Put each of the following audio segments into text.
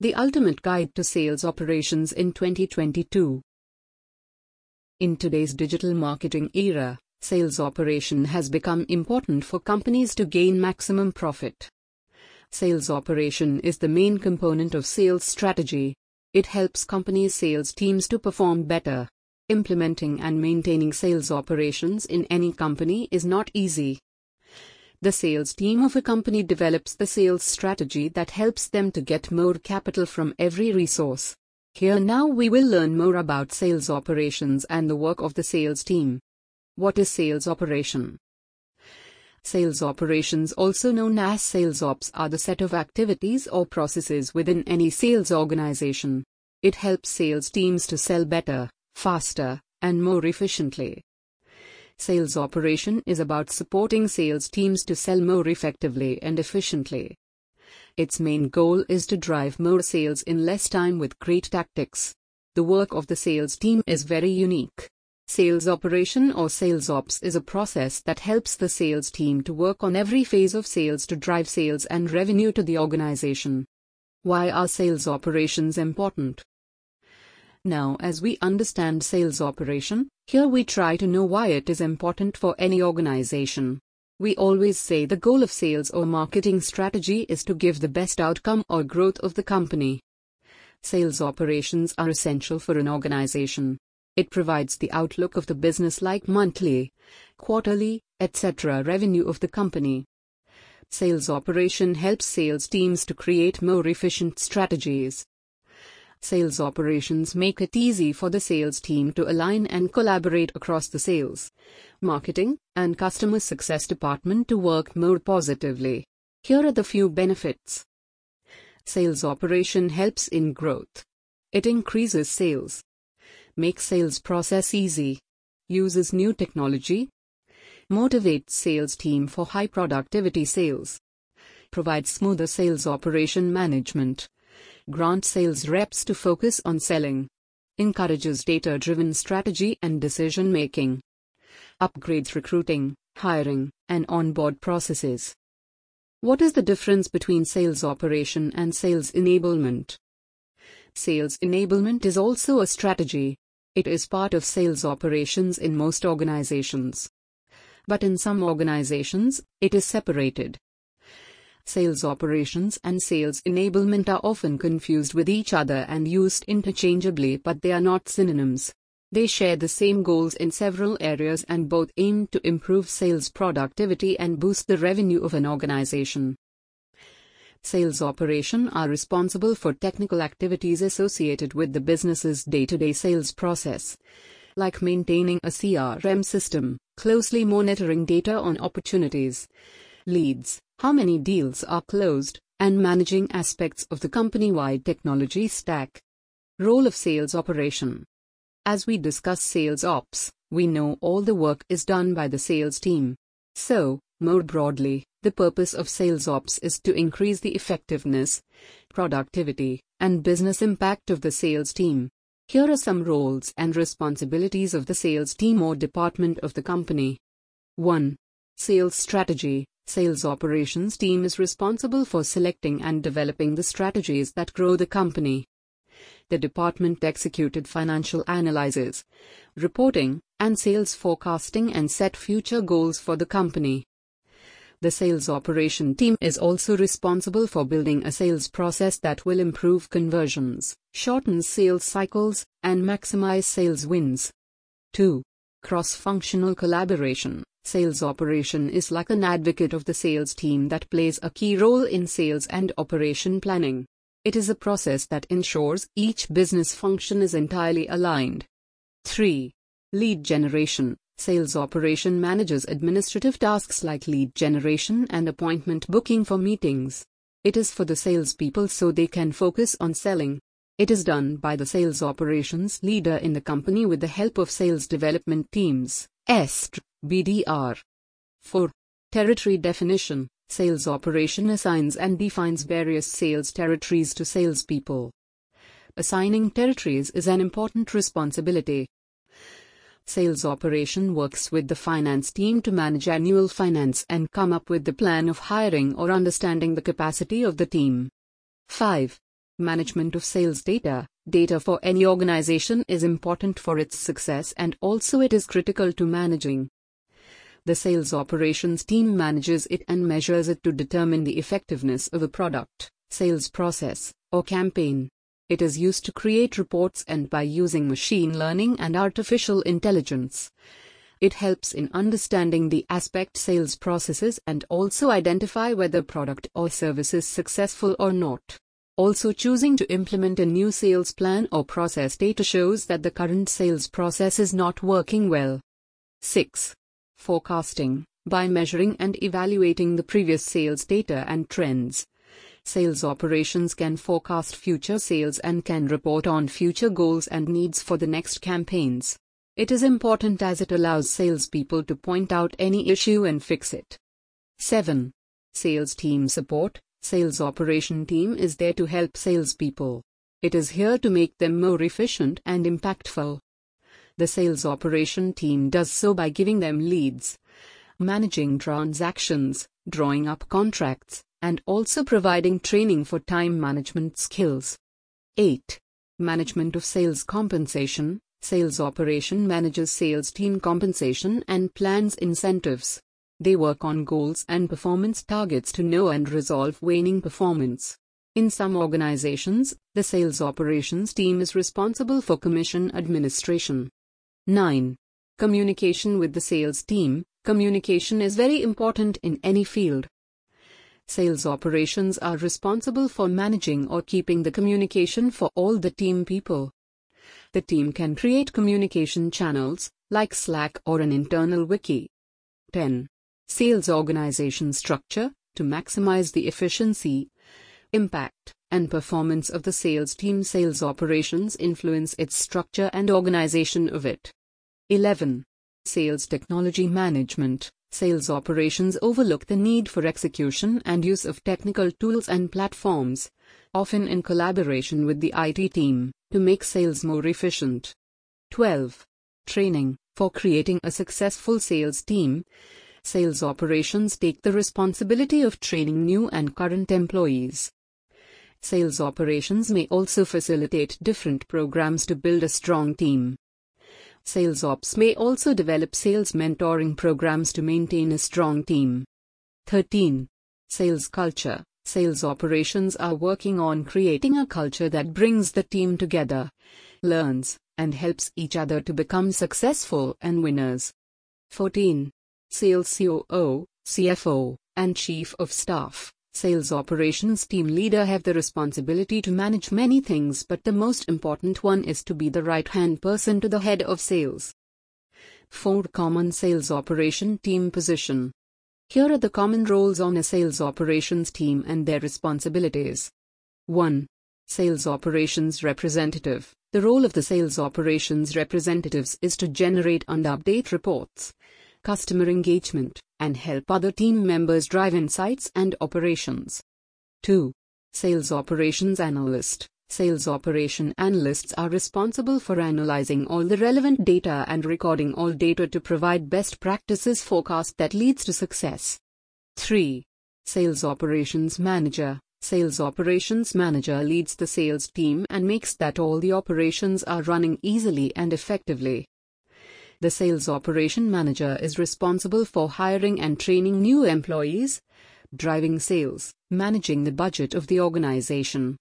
the ultimate guide to sales operations in 2022. In today's digital marketing era, sales operation has become important for companies to gain maximum profit. Sales operation is the main component of sales strategy. It helps companies' sales teams to perform better. Implementing and maintaining sales operations in any company is not easy. The sales team of a company develops the sales strategy that helps them to get more capital from every resource. Here now we will learn more about sales operations and the work of the sales team. What is sales operation? Sales operations, also known as sales ops, are the set of activities or processes within any sales organization. It helps sales teams to sell better, faster, and more efficiently. Sales operation is about supporting sales teams to sell more effectively and efficiently. Its main goal is to drive more sales in less time with great tactics. The work of the sales team is very unique. Sales operation or sales ops is a process that helps the sales team to work on every phase of sales to drive sales and revenue to the organization. Why are sales operations important? Now, as we understand sales operation, here we try to know why it is important for any organization. We always say the goal of sales or marketing strategy is to give the best outcome or growth of the company. Sales operations are essential for an organization. It provides the outlook of the business like monthly, quarterly, etc. revenue of the company. Sales operation helps sales teams to create more efficient strategies. Sales operations make it easy for the sales team to align and collaborate across the sales, marketing, and customer success department to work more positively. Here are the few benefits. Sales operation helps in growth. It increases sales makes sales process easy, uses new technology, motivates sales team for high productivity sales, provides smoother sales operation management, grants sales reps to focus on selling, encourages data-driven strategy and decision making, upgrades recruiting, hiring, and onboard processes. What is the difference between sales operation and sales enablement? Sales enablement is also a strategy. It is part of sales operations in most organizations. But in some organizations, it is separated. Sales operations and sales enablement are often confused with each other and used interchangeably, but they are not synonyms. They share the same goals in several areas and both aim to improve sales productivity and boost the revenue of an organization sales operation are responsible for technical activities associated with the business's day-to-day sales process, like maintaining a CRM system, closely monitoring data on opportunities, leads, how many deals are closed, and managing aspects of the company-wide technology stack. Role of sales operation. As we discuss sales ops, we know all the work is done by the sales team. So, more broadly, the purpose of sales ops is to increase the effectiveness, productivity, and business impact of the sales team. Here are some roles and responsibilities of the sales team or department of the company. 1. Sales strategy. Sales operations team is responsible for selecting and developing the strategies that grow the company. The department executed financial analysis, reporting, and sales forecasting and set future goals for the company. The sales operation team is also responsible for building a sales process that will improve conversions, shorten sales cycles, and maximize sales wins. 2. Cross functional collaboration. Sales operation is like an advocate of the sales team that plays a key role in sales and operation planning. It is a process that ensures each business function is entirely aligned. 3. Lead generation. Sales operation manages administrative tasks like lead generation and appointment booking for meetings. It is for the salespeople so they can focus on selling. It is done by the sales operations leader in the company with the help of sales development teams, ST, BDR. 4. Territory definition. Sales operation assigns and defines various sales territories to salespeople. Assigning territories is an important responsibility. Sales operation works with the finance team to manage annual finance and come up with the plan of hiring or understanding the capacity of the team. 5. Management of sales data. Data for any organization is important for its success and also it is critical to managing. The sales operations team manages it and measures it to determine the effectiveness of a product, sales process, or campaign. It is used to create reports and by using machine learning and artificial intelligence. It helps in understanding the aspect sales processes and also identify whether product or service is successful or not. Also choosing to implement a new sales plan or process data shows that the current sales process is not working well. 6. Forecasting. By measuring and evaluating the previous sales data and trends, sales operations can forecast future sales and can report on future goals and needs for the next campaigns. It is important as it allows salespeople to point out any issue and fix it. 7. Sales team support. Sales operation team is there to help salespeople. It is here to make them more efficient and impactful. The sales operation team does so by giving them leads, managing transactions, drawing up contracts, and also providing training for time management skills. 8. Management of sales compensation. Sales operation manages sales team compensation and plans incentives. They work on goals and performance targets to know and resolve waning performance. In some organizations, the sales operations team is responsible for commission administration. 9. Communication with the sales team. Communication is very important in any field. Sales operations are responsible for managing or keeping the communication for all the team people. The team can create communication channels, like Slack or an internal wiki. 10. Sales organization structure to maximize the efficiency, impact, and performance of the sales team. Sales operations influence its structure and organization of it. 11. Sales technology management. Sales operations overlook the need for execution and use of technical tools and platforms, often in collaboration with the IT team, to make sales more efficient. 12. Training. For creating a successful sales team, sales operations take the responsibility of training new and current employees. Sales operations may also facilitate different programs to build a strong team. Sales ops may also develop sales mentoring programs to maintain a strong team. 13. Sales culture. Sales operations are working on creating a culture that brings the team together, learns, and helps each other to become successful and winners. 14. Sales COO, CFO, and Chief of Staff, Sales Operations Team Leader have the responsibility to manage many things, but the most important one is to be the right hand person to the head of sales. 4. Common Sales Operation Team Position Here are the common roles on a sales operations team and their responsibilities. 1. Sales Operations Representative The role of the sales operations representatives is to generate and update reports customer engagement, and help other team members drive insights and operations. 2. Sales Operations Analyst Sales operation analysts are responsible for analyzing all the relevant data and recording all data to provide best practices forecast that leads to success. 3. Sales Operations Manager Sales Operations Manager leads the sales team and makes that all the operations are running easily and effectively. The sales operation manager is responsible for hiring and training new employees, driving sales, managing the budget of the organization,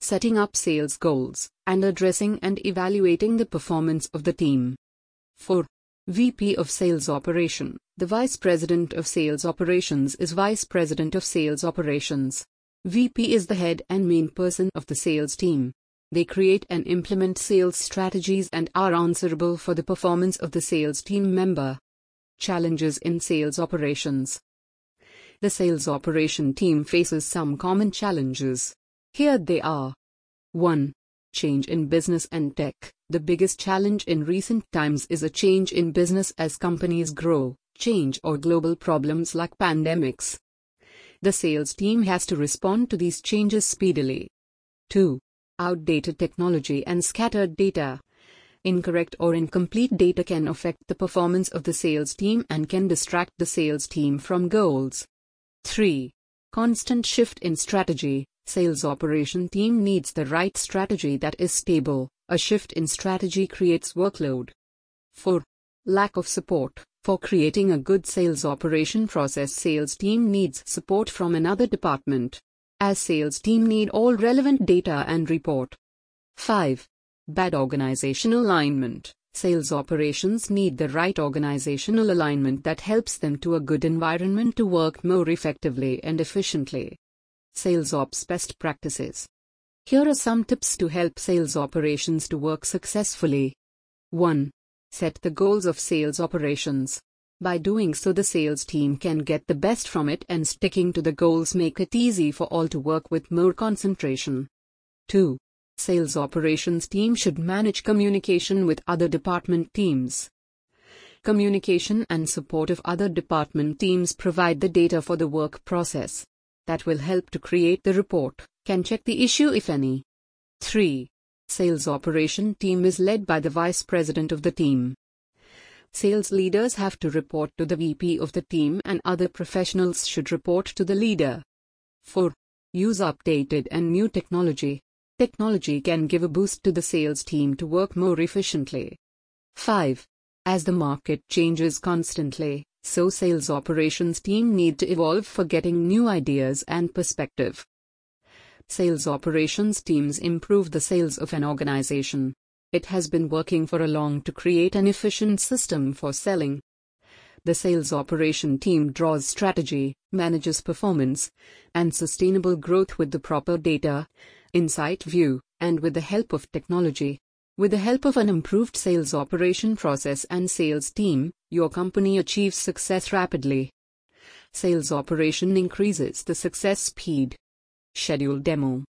setting up sales goals, and addressing and evaluating the performance of the team. 4. VP of Sales Operation The Vice President of Sales Operations is Vice President of Sales Operations. VP is the head and main person of the sales team. They create and implement sales strategies and are answerable for the performance of the sales team member. Challenges in sales operations. The sales operation team faces some common challenges. Here they are. 1. Change in business and tech. The biggest challenge in recent times is a change in business as companies grow, change or global problems like pandemics. The sales team has to respond to these changes speedily. 2 outdated technology and scattered data. Incorrect or incomplete data can affect the performance of the sales team and can distract the sales team from goals. 3. Constant shift in strategy. Sales operation team needs the right strategy that is stable. A shift in strategy creates workload. 4. Lack of support. For creating a good sales operation process, sales team needs support from another department. As sales team need all relevant data and report. 5. Bad organizational alignment. Sales operations need the right organizational alignment that helps them to a good environment to work more effectively and efficiently. Sales Ops Best Practices. Here are some tips to help sales operations to work successfully. 1. Set the goals of sales operations. By doing so, the sales team can get the best from it, and sticking to the goals make it easy for all to work with more concentration. 2. Sales operations team should manage communication with other department teams. Communication and support of other department teams provide the data for the work process that will help to create the report, can check the issue if any. 3. Sales operation team is led by the vice president of the team. Sales leaders have to report to the VP of the team and other professionals should report to the leader. 4. Use updated and new technology. Technology can give a boost to the sales team to work more efficiently. 5. As the market changes constantly, so sales operations team need to evolve for getting new ideas and perspective. Sales operations teams improve the sales of an organization. It has been working for a long to create an efficient system for selling. The sales operation team draws strategy, manages performance, and sustainable growth with the proper data, insight view, and with the help of technology. With the help of an improved sales operation process and sales team, your company achieves success rapidly. Sales operation increases the success speed. Schedule demo.